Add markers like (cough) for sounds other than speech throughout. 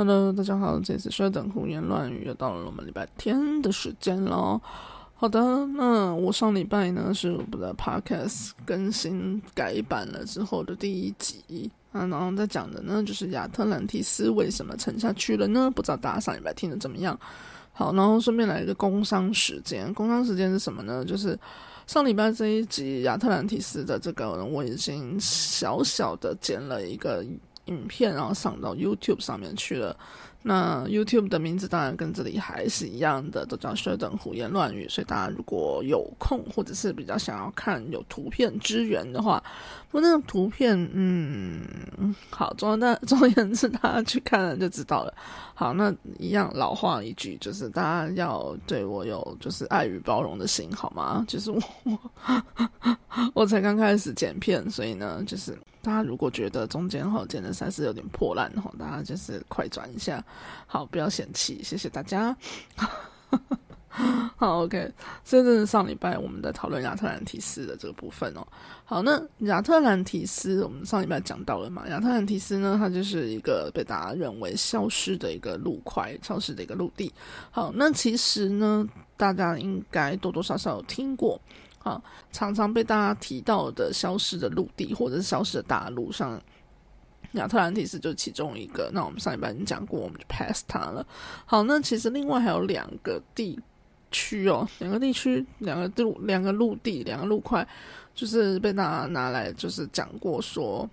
Hello，大家好，这次是等胡言乱语，又到了我们礼拜天的时间喽。好的，那我上礼拜呢是我们的 Podcast 更新改版了之后的第一集啊，然后在讲的呢就是亚特兰蒂斯为什么沉下去了呢？不知道大家上礼拜听的怎么样？好，然后顺便来一个工商时间，工商时间是什么呢？就是上礼拜这一集亚特兰蒂斯的这个，我已经小小的剪了一个。影片，然后上到 YouTube 上面去了。那 YouTube 的名字当然跟这里还是一样的，都叫“薛等胡言乱语”。所以大家如果有空，或者是比较想要看有图片支援的话，不过那个图片，嗯，好，总而 (laughs) 总而言之，大家去看了就知道了。好，那一样老话一句，就是大家要对我有就是爱与包容的心，好吗？就是我 (laughs) 我才刚开始剪片，所以呢，就是大家如果觉得中间哈剪的实在是有点破烂哈，大家就是快转一下。好，不要嫌弃，谢谢大家。(laughs) 好，OK，所以这是上礼拜我们在讨论亚特兰提斯的这个部分哦。好，那亚特兰提斯，我们上礼拜讲到了嘛？亚特兰提斯呢，它就是一个被大家认为消失的一个陆块，消失的一个陆地。好，那其实呢，大家应该多多少少有听过，啊，常常被大家提到的消失的陆地，或者是消失的大陆上。亚特兰蒂斯就是其中一个，那我们上一班已经讲过，我们就 pass 它了。好，那其实另外还有两个地区哦，两个地区，两个陆，两个陆地，两个陆块，就是被大家拿来就是讲过，说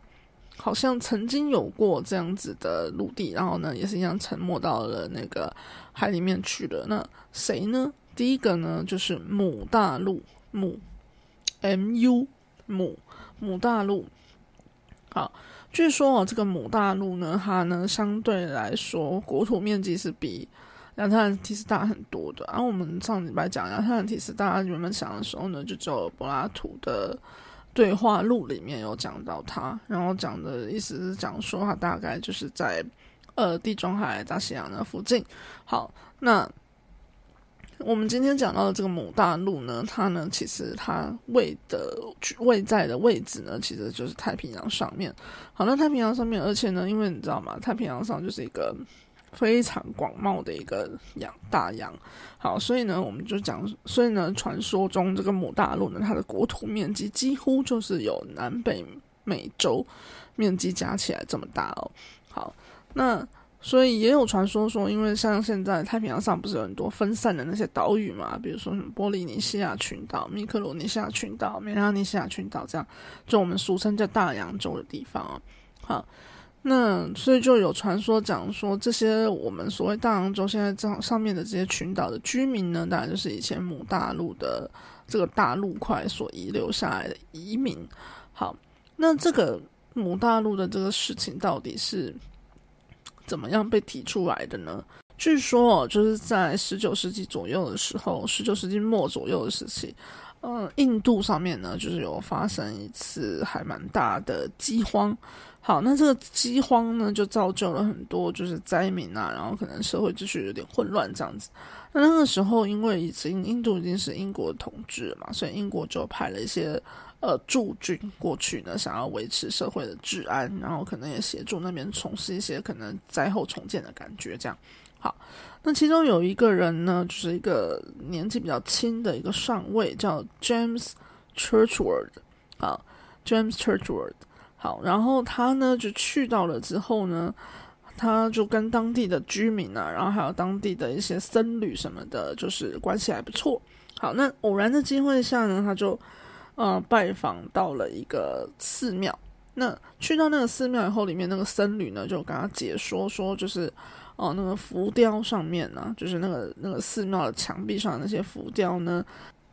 好像曾经有过这样子的陆地，然后呢也是一样沉没到了那个海里面去了。那谁呢？第一个呢就是母大陆，母 M U 母母大陆，好。据说哦，这个母大陆呢，它呢相对来说国土面积是比亚特兰蒂斯大很多的。然后我们上礼拜讲亚特兰蒂斯，大家原本想的时候呢，就只有柏拉图的对话录里面有讲到它，然后讲的意思是讲说它大概就是在呃地中海大西洋的附近。好，那。我们今天讲到的这个母大陆呢，它呢其实它位的位在的位置呢，其实就是太平洋上面。好，那太平洋上面，而且呢，因为你知道吗？太平洋上就是一个非常广袤的一个洋大洋。好，所以呢，我们就讲，所以呢，传说中这个母大陆呢，它的国土面积几乎就是有南北美洲面积加起来这么大哦。好，那。所以也有传说说，因为像现在太平洋上不是有很多分散的那些岛屿嘛，比如说什么波利尼西亚群岛、密克罗尼西亚群岛、美拉尼西亚群岛这样，就我们俗称叫大洋洲的地方啊。好，那所以就有传说讲说，这些我们所谓大洋洲现在这上面的这些群岛的居民呢，当然就是以前母大陆的这个大陆块所遗留下来的移民。好，那这个母大陆的这个事情到底是？怎么样被提出来的呢？据说，就是在十九世纪左右的时候，十九世纪末左右的时期，嗯，印度上面呢，就是有发生一次还蛮大的饥荒。好，那这个饥荒呢，就造就了很多就是灾民啊，然后可能社会秩序有点混乱这样子。那那个时候，因为已经印度已经是英国统治嘛，所以英国就派了一些。呃，驻军过去呢，想要维持社会的治安，然后可能也协助那边从事一些可能灾后重建的感觉。这样，好，那其中有一个人呢，就是一个年纪比较轻的一个上尉，叫 James Churchward。好，James Churchward。好，然后他呢就去到了之后呢，他就跟当地的居民啊，然后还有当地的一些僧侣什么的，就是关系还不错。好，那偶然的机会下呢，他就。呃，拜访到了一个寺庙。那去到那个寺庙以后，里面那个僧侣呢，就跟他解说说，就是哦，那个浮雕上面呢，就是那个那个寺庙的墙壁上那些浮雕呢，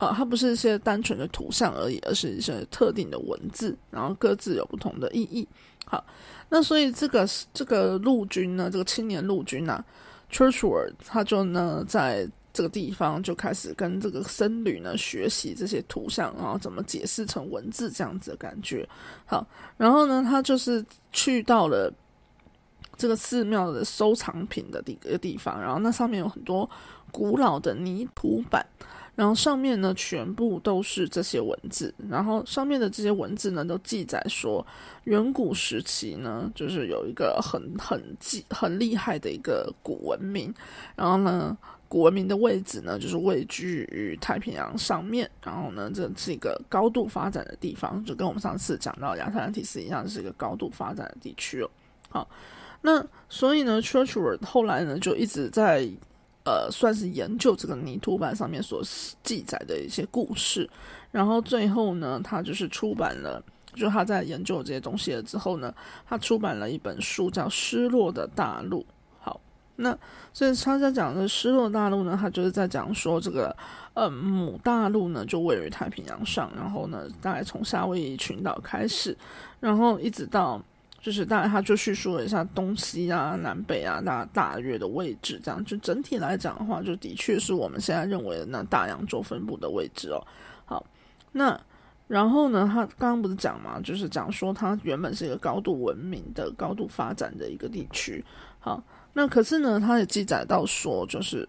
呃，它不是一些单纯的图像而已，而是一些特定的文字，然后各自有不同的意义。好，那所以这个这个陆军呢，这个青年陆军啊，Churchward，他就呢在。这个地方就开始跟这个僧侣呢学习这些图像，然后怎么解释成文字这样子的感觉。好，然后呢，他就是去到了这个寺庙的收藏品的一个地方，然后那上面有很多古老的泥土板，然后上面呢全部都是这些文字，然后上面的这些文字呢都记载说，远古时期呢就是有一个很很记很厉害的一个古文明，然后呢。古文明的位置呢，就是位居于太平洋上面。然后呢，这是一个高度发展的地方，就跟我们上次讲到亚特兰蒂斯一样，是一个高度发展的地区哦。好，那所以呢，Churchward 后来呢，就一直在呃，算是研究这个泥土板上面所记载的一些故事。然后最后呢，他就是出版了，就他在研究这些东西了之后呢，他出版了一本书，叫《失落的大陆》。好那所以他在讲的失落大陆呢，他就是在讲说这个，呃，母大陆呢就位于太平洋上，然后呢，大概从夏威夷群岛开始，然后一直到就是大概他就叙述了一下东西啊、南北啊大大约的位置，这样就整体来讲的话，就的确是我们现在认为的那大洋洲分布的位置哦。好，那然后呢，他刚刚不是讲嘛，就是讲说它原本是一个高度文明的、高度发展的一个地区，好。那可是呢，他也记载到说，就是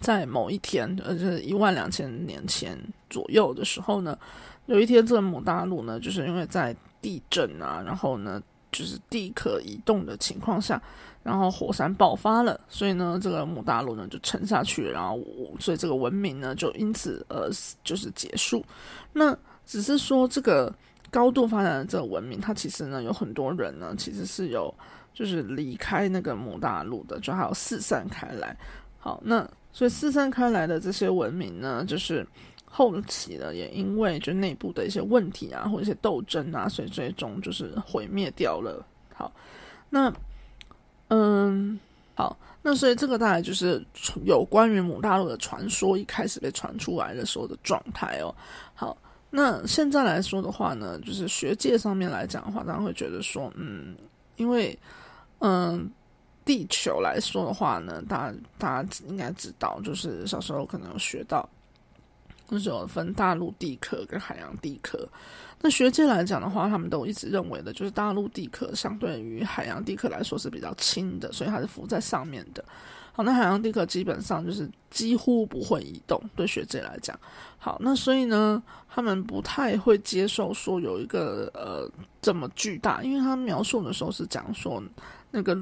在某一天，呃，就是一万两千年前左右的时候呢，有一天这个母大陆呢，就是因为在地震啊，然后呢，就是地壳移动的情况下，然后火山爆发了，所以呢，这个母大陆呢就沉下去，然后所以这个文明呢就因此而就是结束。那只是说这个高度发展的这个文明，它其实呢有很多人呢其实是有。就是离开那个母大陆的，就还有四散开来。好，那所以四散开来的这些文明呢，就是后期的也因为就内部的一些问题啊，或者一些斗争啊，所以最终就是毁灭掉了。好，那嗯，好，那所以这个大概就是有关于母大陆的传说一开始被传出来的时候的状态哦。好，那现在来说的话呢，就是学界上面来讲的话，大家会觉得说，嗯，因为嗯，地球来说的话呢，大家大家应该知道，就是小时候可能有学到，就是有分大陆地壳跟海洋地壳。那学界来讲的话，他们都一直认为的，就是大陆地壳相对于海洋地壳来说是比较轻的，所以它是浮在上面的。好，那海洋地壳基本上就是几乎不会移动，对学界来讲。好，那所以呢，他们不太会接受说有一个呃这么巨大，因为他描述的时候是讲说。那个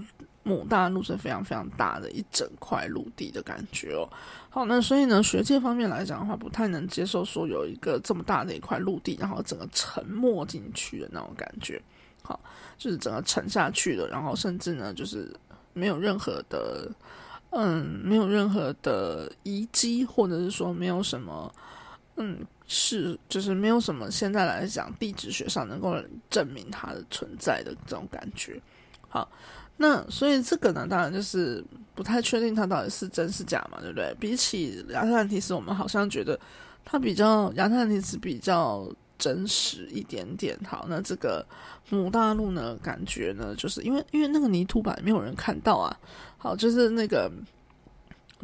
母大陆是非常非常大的一整块陆地的感觉哦。好，那所以呢，学界方面来讲的话，不太能接受说有一个这么大的一块陆地，然后整个沉没进去的那种感觉。好，就是整个沉下去的，然后甚至呢，就是没有任何的，嗯，没有任何的遗迹，或者是说没有什么，嗯，是就是没有什么现在来讲地质学上能够证明它的存在的这种感觉。好，那所以这个呢，当然就是不太确定它到底是真是假嘛，对不对？比起亚特兰蒂斯，我们好像觉得它比较亚特兰蒂斯比较真实一点点。好，那这个母大陆呢，感觉呢，就是因为因为那个泥土板没有人看到啊。好，就是那个。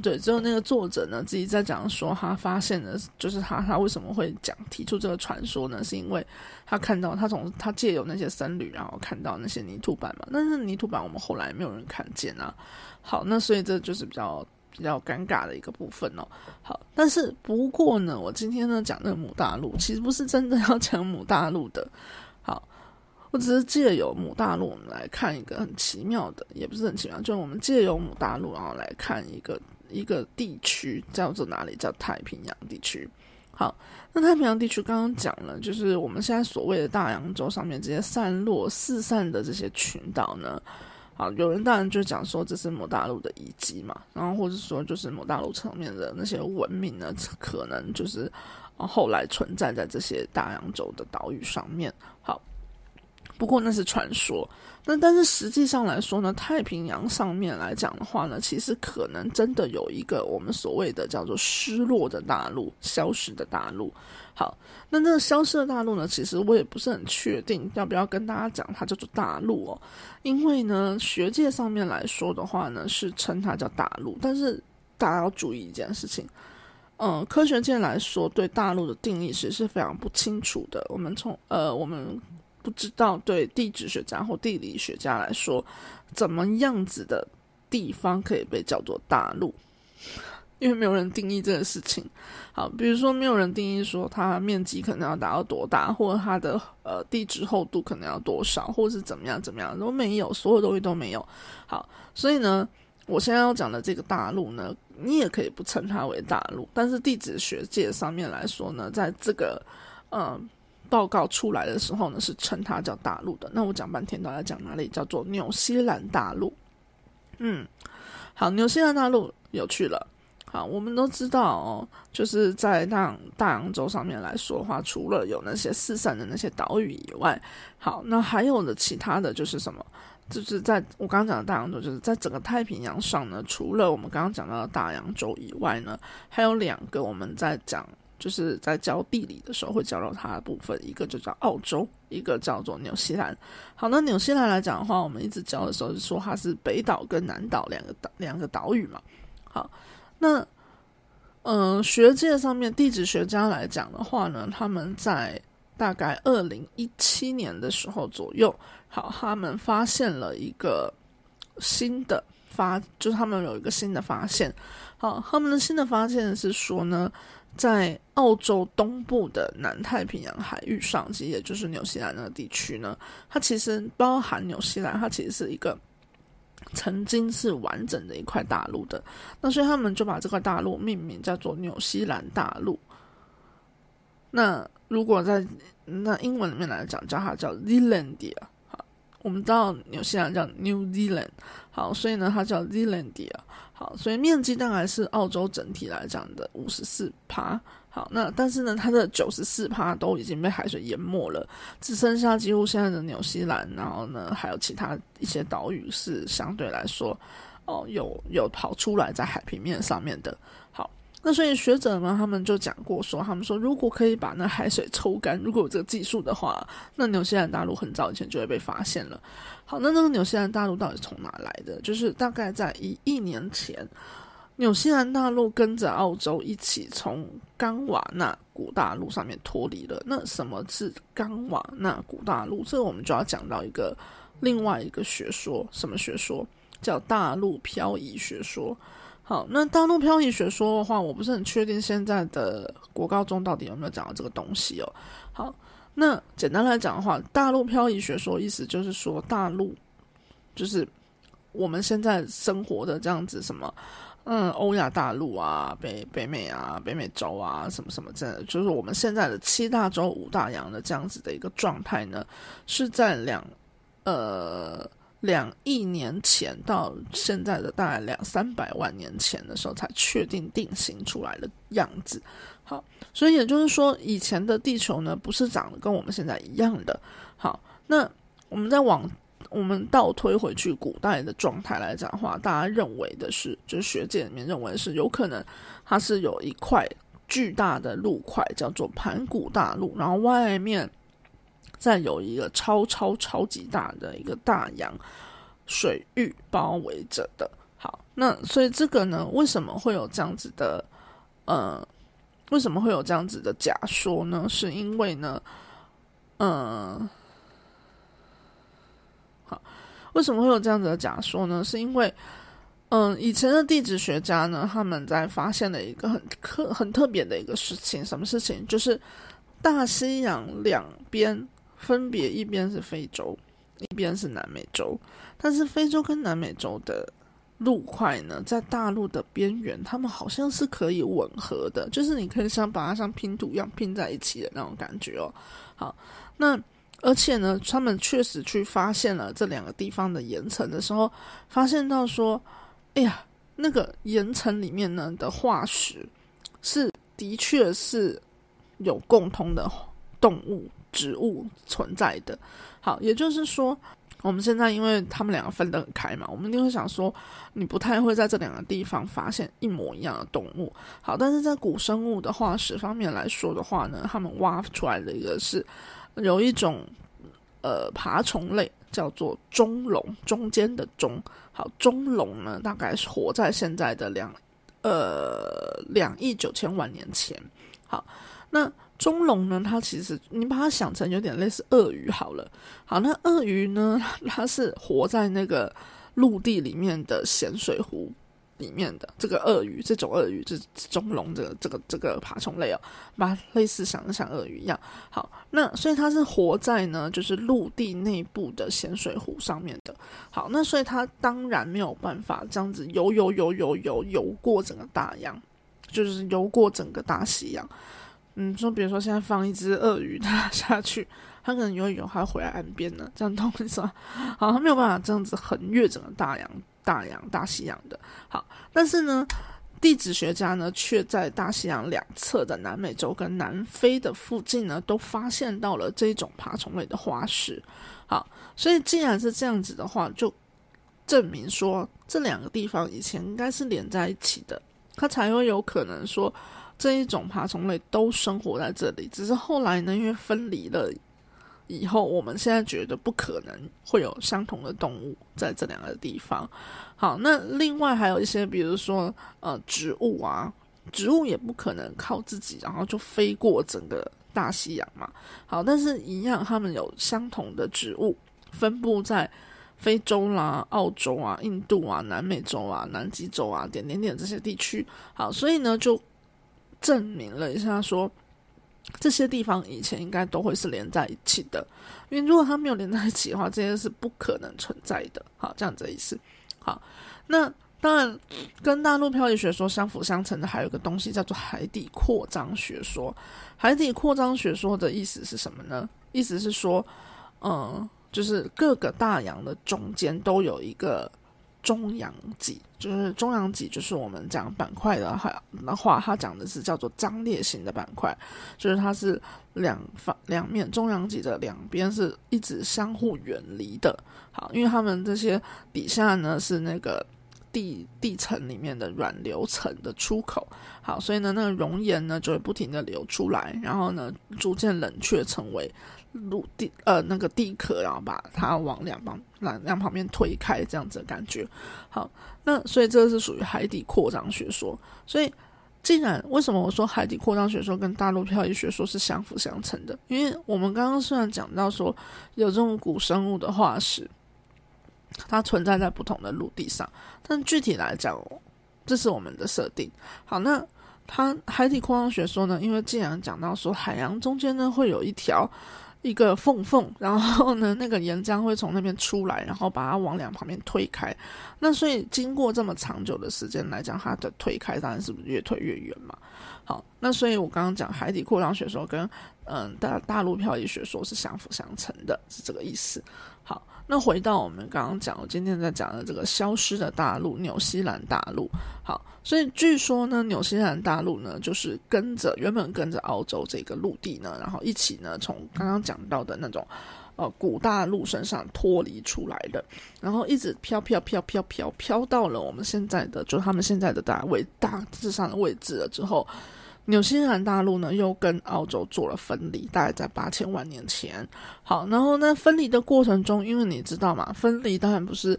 对，只有那个作者呢自己在讲说，他发现的，就是他他为什么会讲提出这个传说呢？是因为他看到他从他借由那些僧侣，然后看到那些泥土板嘛。但是泥土板我们后来没有人看见啊。好，那所以这就是比较比较尴尬的一个部分哦。好，但是不过呢，我今天呢讲那个母大陆，其实不是真的要讲母大陆的。好，我只是借由母大陆，我们来看一个很奇妙的，也不是很奇妙，就是我们借由母大陆，然后来看一个。一个地区叫做哪里？叫太平洋地区。好，那太平洋地区刚刚讲了，就是我们现在所谓的大洋洲上面这些散落四散的这些群岛呢。好，有人当然就讲说这是某大陆的遗迹嘛，然后或者说就是某大陆层面的那些文明呢，可能就是后来存在在这些大洋洲的岛屿上面。好，不过那是传说。那但是实际上来说呢，太平洋上面来讲的话呢，其实可能真的有一个我们所谓的叫做失落的大陆、消失的大陆。好，那这个消失的大陆呢，其实我也不是很确定要不要跟大家讲它叫做大陆哦，因为呢，学界上面来说的话呢，是称它叫大陆，但是大家要注意一件事情，嗯，科学界来说对大陆的定义其实是非常不清楚的。我们从呃，我们。不知道对地质学家或地理学家来说，怎么样子的地方可以被叫做大陆？因为没有人定义这个事情。好，比如说没有人定义说它面积可能要达到多大，或者它的呃地质厚度可能要多少，或者是怎么样怎么样都没有，所有东西都没有。好，所以呢，我现在要讲的这个大陆呢，你也可以不称它为大陆，但是地质学界上面来说呢，在这个嗯报告出来的时候呢，是称它叫大陆的。那我讲半天都在讲哪里？叫做纽西兰大陆。嗯，好，纽西兰大陆有趣了。好，我们都知道哦，就是在大洋大洋洲上面来说的话，除了有那些四散的那些岛屿以外，好，那还有的其他的就是什么？就是在我刚刚讲的大洋洲，就是在整个太平洋上呢，除了我们刚刚讲到的大洋洲以外呢，还有两个我们在讲，就是在教地理的时候会教到它的部分，一个就叫澳洲，一个叫做纽西兰。好，那纽西兰来讲的话，我们一直教的时候是说它是北岛跟南岛两个岛两个岛屿嘛。好。那，嗯，学界上面地质学家来讲的话呢，他们在大概二零一七年的时候左右，好，他们发现了一个新的发，就是他们有一个新的发现，好，他们的新的发现是说呢，在澳洲东部的南太平洋海域上，其实也就是纽西兰那个地区呢，它其实包含纽西兰，它其实是一个。曾经是完整的一块大陆的，那所以他们就把这块大陆命名叫做纽西兰大陆。那如果在那英文里面来讲，叫它叫 Zealandia。好，我们知道纽西兰叫 New Zealand。好，所以呢，它叫 Zealandia。好，所以面积大概是澳洲整体来讲的五十四趴。好，那但是呢，它的九十四趴都已经被海水淹没了，只剩下几乎现在的纽西兰，然后呢，还有其他一些岛屿是相对来说，哦，有有跑出来在海平面上面的。那所以学者们他们就讲过说，他们说如果可以把那海水抽干，如果有这个技术的话，那纽西兰大陆很早以前就会被发现了。好，那那个纽西兰大陆到底从哪来的？就是大概在一亿年前。纽西兰大陆跟着澳洲一起从冈瓦纳古大陆上面脱离了。那什么是冈瓦纳古大陆？这个我们就要讲到一个另外一个学说，什么学说？叫大陆漂移学说。好，那大陆漂移学说的话，我不是很确定现在的国高中到底有没有讲到这个东西哦。好，那简单来讲的话，大陆漂移学说意思就是说，大陆就是我们现在生活的这样子什么。嗯，欧亚大陆啊，北北美啊，北美洲啊，什么什么，这，就是我们现在的七大洲五大洋的这样子的一个状态呢，是在两呃两亿年前到现在的大概两三百万年前的时候才确定定型出来的样子。好，所以也就是说，以前的地球呢，不是长得跟我们现在一样的。好，那我们再往。我们倒推回去古代的状态来讲的话，大家认为的是，就是学界里面认为是有可能它是有一块巨大的陆块叫做盘古大陆，然后外面再有一个超超超级大的一个大洋水域包围着的。好，那所以这个呢，为什么会有这样子的？呃，为什么会有这样子的假说呢？是因为呢，嗯。为什么会有这样子的假说呢？是因为，嗯，以前的地质学家呢，他们在发现了一个很特很特别的一个事情，什么事情？就是大西洋两边分别一边是非洲，一边是南美洲，但是非洲跟南美洲的陆块呢，在大陆的边缘，他们好像是可以吻合的，就是你可以像把它像拼图一样拼在一起的那种感觉哦。好，那。而且呢，他们确实去发现了这两个地方的岩层的时候，发现到说，哎呀，那个岩层里面呢的化石是的确是有共通的动物、植物存在的。好，也就是说，我们现在因为他们两个分得很开嘛，我们一定会想说，你不太会在这两个地方发现一模一样的动物。好，但是在古生物的化石方面来说的话呢，他们挖出来的一个是。有一种呃爬虫类叫做中龙，中间的中。好，中龙呢，大概是活在现在的两呃两亿九千万年前。好，那中龙呢，它其实你把它想成有点类似鳄鱼好了。好，那鳄鱼呢，(laughs) 它是活在那个陆地里面的咸水湖。里面的这个鳄鱼，这种鳄鱼，这中龙这个这个这个爬虫类哦，把类似想像鳄鱼一样。好，那所以它是活在呢，就是陆地内部的咸水湖上面的。好，那所以它当然没有办法这样子游游游游游游过整个大洋，就是游过整个大西洋。嗯，说比如说现在放一只鳄鱼它下去，它可能游一游还回来岸边呢，这样懂意思吗？好，它没有办法这样子横越整个大洋。大洋、大西洋的好，但是呢，地质学家呢却在大西洋两侧的南美洲跟南非的附近呢，都发现到了这种爬虫类的化石。好，所以既然是这样子的话，就证明说这两个地方以前应该是连在一起的，它才会有可能说这一种爬虫类都生活在这里，只是后来呢，因为分离了。以后我们现在觉得不可能会有相同的动物在这两个地方。好，那另外还有一些，比如说呃植物啊，植物也不可能靠自己，然后就飞过整个大西洋嘛。好，但是一样，它们有相同的植物分布在非洲啦、澳洲啊、印度啊、南美洲啊、南极洲啊点点点这些地区。好，所以呢就证明了一下说。这些地方以前应该都会是连在一起的，因为如果它没有连在一起的话，这些是不可能存在的。好，这样子意思。好，那当然跟大陆漂移学说相辅相成的还有个东西叫做海底扩张学说。海底扩张学说的意思是什么呢？意思是说，嗯，就是各个大洋的中间都有一个。中央脊就是中央脊，就是我们讲板块的话，的话，它讲的是叫做张裂型的板块，就是它是两方两面中央脊的两边是一直相互远离的。好，因为它们这些底下呢是那个地地层里面的软流层的出口，好，所以呢那个熔岩呢就会不停的流出来，然后呢逐渐冷却成为。陆地呃那个地壳，然后把它往两旁两两旁边推开，这样子的感觉。好，那所以这个是属于海底扩张学说。所以，既然为什么我说海底扩张学说跟大陆漂移学说是相辅相成的？因为我们刚刚虽然讲到说有这种古生物的化石，它存在在不同的陆地上，但具体来讲，这是我们的设定。好，那它海底扩张学说呢？因为既然讲到说海洋中间呢会有一条。一个缝缝，然后呢，那个岩浆会从那边出来，然后把它往两旁边推开。那所以经过这么长久的时间来讲，它的推开当然是不是越推越远嘛？好，那所以我刚刚讲海底扩张学说跟嗯大大陆漂移学说是相辅相成的，是这个意思。好。那回到我们刚刚讲，我今天在讲的这个消失的大陆——纽西兰大陆。好，所以据说呢，纽西兰大陆呢，就是跟着原本跟着澳洲这个陆地呢，然后一起呢，从刚刚讲到的那种呃古大陆身上脱离出来的，然后一直飘飘飘飘飘飘到了我们现在的，就是他们现在的大位大致上的位置了之后。纽西兰大陆呢，又跟澳洲做了分离，大概在八千万年前。好，然后呢，分离的过程中，因为你知道嘛，分离当然不是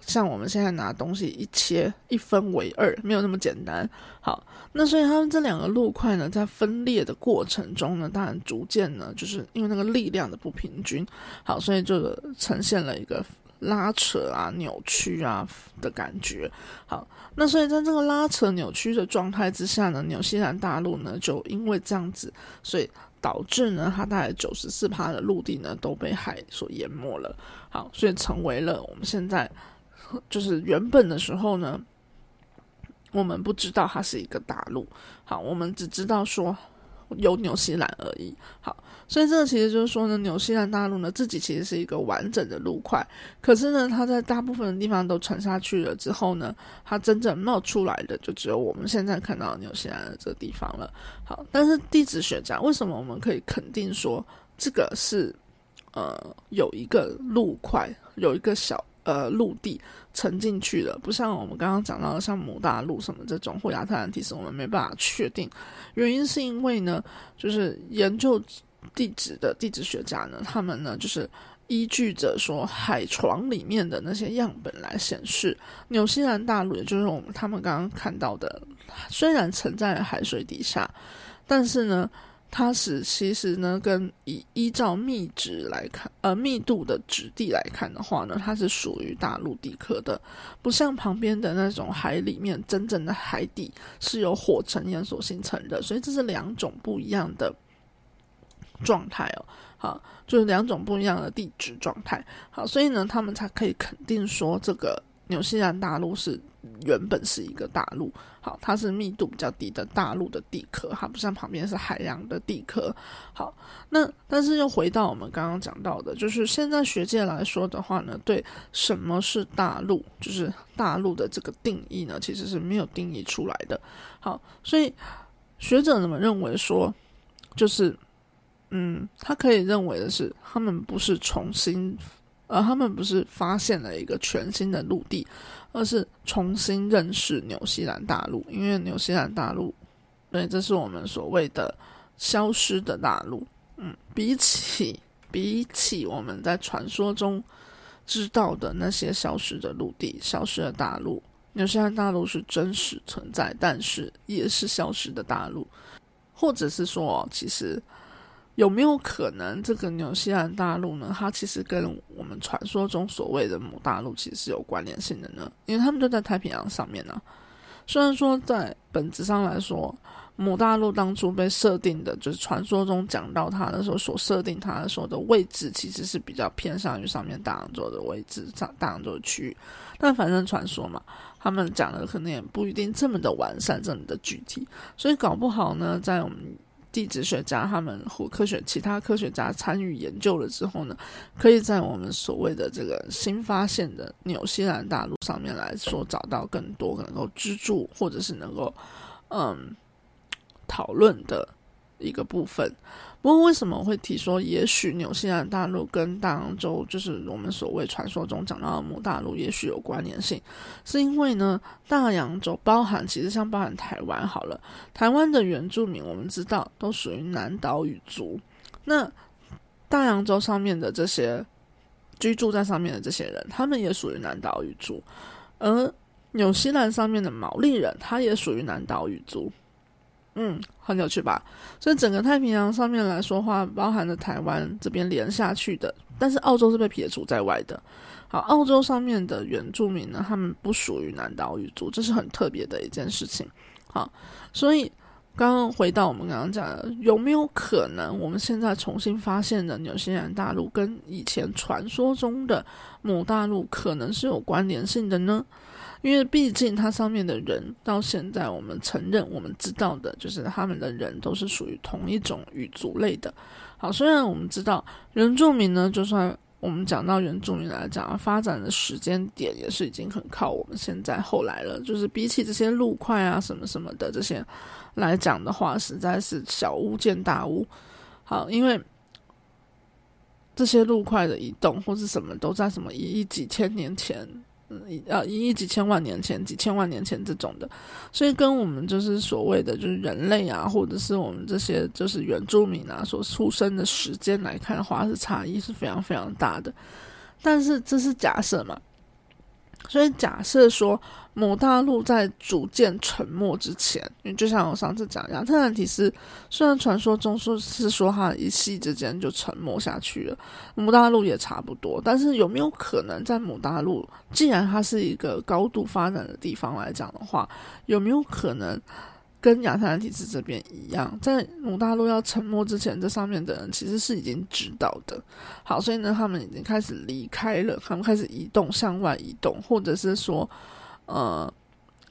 像我们现在拿东西一切一分为二，没有那么简单。好，那所以他们这两个陆块呢，在分裂的过程中呢，当然逐渐呢，就是因为那个力量的不平均，好，所以就呈现了一个。拉扯啊，扭曲啊的感觉。好，那所以在这个拉扯、扭曲的状态之下呢，纽西兰大陆呢就因为这样子，所以导致呢它大概九十四趴的陆地呢都被海所淹没了。好，所以成为了我们现在就是原本的时候呢，我们不知道它是一个大陆。好，我们只知道说。有纽西兰而已。好，所以这个其实就是说呢，纽西兰大陆呢自己其实是一个完整的陆块，可是呢，它在大部分的地方都沉下去了之后呢，它真正冒出来的就只有我们现在看到纽西兰的这个地方了。好，但是地质学家为什么我们可以肯定说这个是呃有一个陆块，有一个小。呃，陆地沉进去了，不像我们刚刚讲到的，像母大陆什么这种或亚特兰蒂斯，我们没办法确定。原因是因为呢，就是研究地质的地质学家呢，他们呢就是依据着说海床里面的那些样本来显示，纽西兰大陆，也就是我们他们刚刚看到的，虽然沉在海水底下，但是呢，它是其实呢，跟依依照密值来看，呃，密度的质地来看的话呢，它是属于大陆地壳的，不像旁边的那种海里面真正的海底是由火成岩所形成的，所以这是两种不一样的状态哦。好，就是两种不一样的地质状态。好，所以呢，他们才可以肯定说，这个纽西兰大陆是原本是一个大陆。好，它是密度比较低的大陆的地壳，它不像旁边是海洋的地壳。好，那但是又回到我们刚刚讲到的，就是现在学界来说的话呢，对什么是大陆，就是大陆的这个定义呢，其实是没有定义出来的。好，所以学者怎么认为说，就是。嗯，他可以认为的是，他们不是重新，而，他们不是发现了一个全新的陆地，而是重新认识纽西兰大陆。因为纽西兰大陆，对，这是我们所谓的消失的大陆。嗯，比起比起我们在传说中知道的那些消失的陆地、消失的大陆，纽西兰大陆是真实存在，但是也是消失的大陆，或者是说，其实。有没有可能这个纽西兰大陆呢？它其实跟我们传说中所谓的母大陆其实是有关联性的呢？因为他们都在太平洋上面呢。虽然说在本质上来说，母大陆当初被设定的，就是传说中讲到它的时候所设定它的时候的位置，其实是比较偏向于上面大洋洲的位置，上大洋洲区域。但反正传说嘛，他们讲的可能也不一定这么的完善，这么的具体，所以搞不好呢，在我们。地质学家他们或科学其他科学家参与研究了之后呢，可以在我们所谓的这个新发现的纽西兰大陆上面来说找到更多能够居住或者是能够嗯讨论的一个部分。不过，为什么会提说，也许纽西兰大陆跟大洋洲，就是我们所谓传说中讲到的母大陆，也许有关联性？是因为呢，大洋洲包含，其实像包含台湾好了，台湾的原住民，我们知道都属于南岛语族。那大洋洲上面的这些居住在上面的这些人，他们也属于南岛语族。而纽西兰上面的毛利人，他也属于南岛语族。嗯，很有趣吧？所以整个太平洋上面来说话，包含了台湾这边连下去的，但是澳洲是被撇除在外的。好，澳洲上面的原住民呢，他们不属于南岛语族，这是很特别的一件事情。好，所以刚刚回到我们刚刚讲的，有没有可能我们现在重新发现的纽西兰大陆，跟以前传说中的母大陆可能是有关联性的呢？因为毕竟它上面的人到现在，我们承认我们知道的，就是他们的人都是属于同一种语族类的。好，虽然我们知道原住民呢，就算我们讲到原住民来讲，发展的时间点也是已经很靠我们现在后来了。就是比起这些陆块啊什么什么的这些来讲的话，实在是小巫见大巫。好，因为这些陆块的移动或是什么都在什么一亿几千年前。呃一亿几千万年前，几千万年前这种的，所以跟我们就是所谓的就是人类啊，或者是我们这些就是原住民啊所出生的时间来看的话，是差异是非常非常大的。但是这是假设嘛？所以假设说，某大陆在逐渐沉没之前，因为就像我上次讲，亚特兰提斯虽然传说中说是说它一夕之间就沉没下去了，母大陆也差不多。但是有没有可能在母大陆，既然它是一个高度发展的地方来讲的话，有没有可能？跟亚特兰蒂斯这边一样，在母大陆要沉没之前，这上面的人其实是已经知道的。好，所以呢，他们已经开始离开了，他们开始移动，向外移动，或者是说，呃。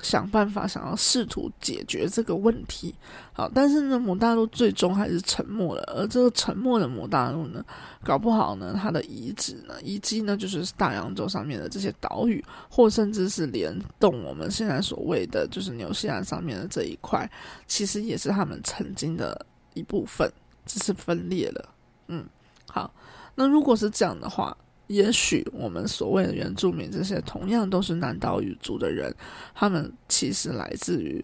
想办法，想要试图解决这个问题。好，但是呢，母大陆最终还是沉默了。而这个沉默的母大陆呢，搞不好呢，它的遗址呢，遗迹呢，就是大洋洲上面的这些岛屿，或甚至是联动我们现在所谓的就是纽西兰上面的这一块，其实也是他们曾经的一部分，只是分裂了。嗯，好，那如果是这样的话。也许我们所谓的原住民，这些同样都是南岛语族的人，他们其实来自于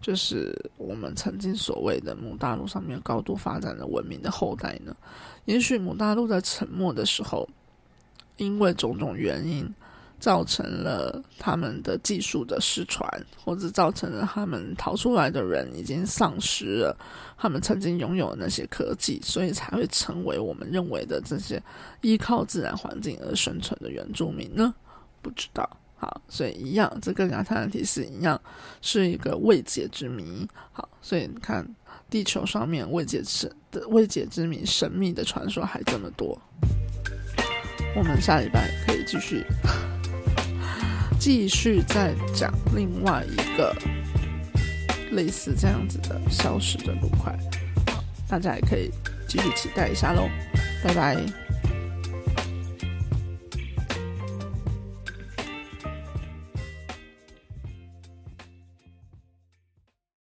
就是我们曾经所谓的母大陆上面高度发展的文明的后代呢。也许母大陆在沉没的时候，因为种种原因，造成了他们的技术的失传，或者造成了他们逃出来的人已经丧失了他们曾经拥有那些科技，所以才会成为我们认为的这些依靠自然环境而生存的原住民呢？不知道。好，所以一样，这跟亚特兰提斯一样，是一个未解之谜。好，所以你看，地球上面未解之的未解之谜、神秘的传说还这么多。我们下礼拜可以继续，继续再讲另外一个类似这样子的消失的路块。好，大家也可以继续期待一下喽。拜拜。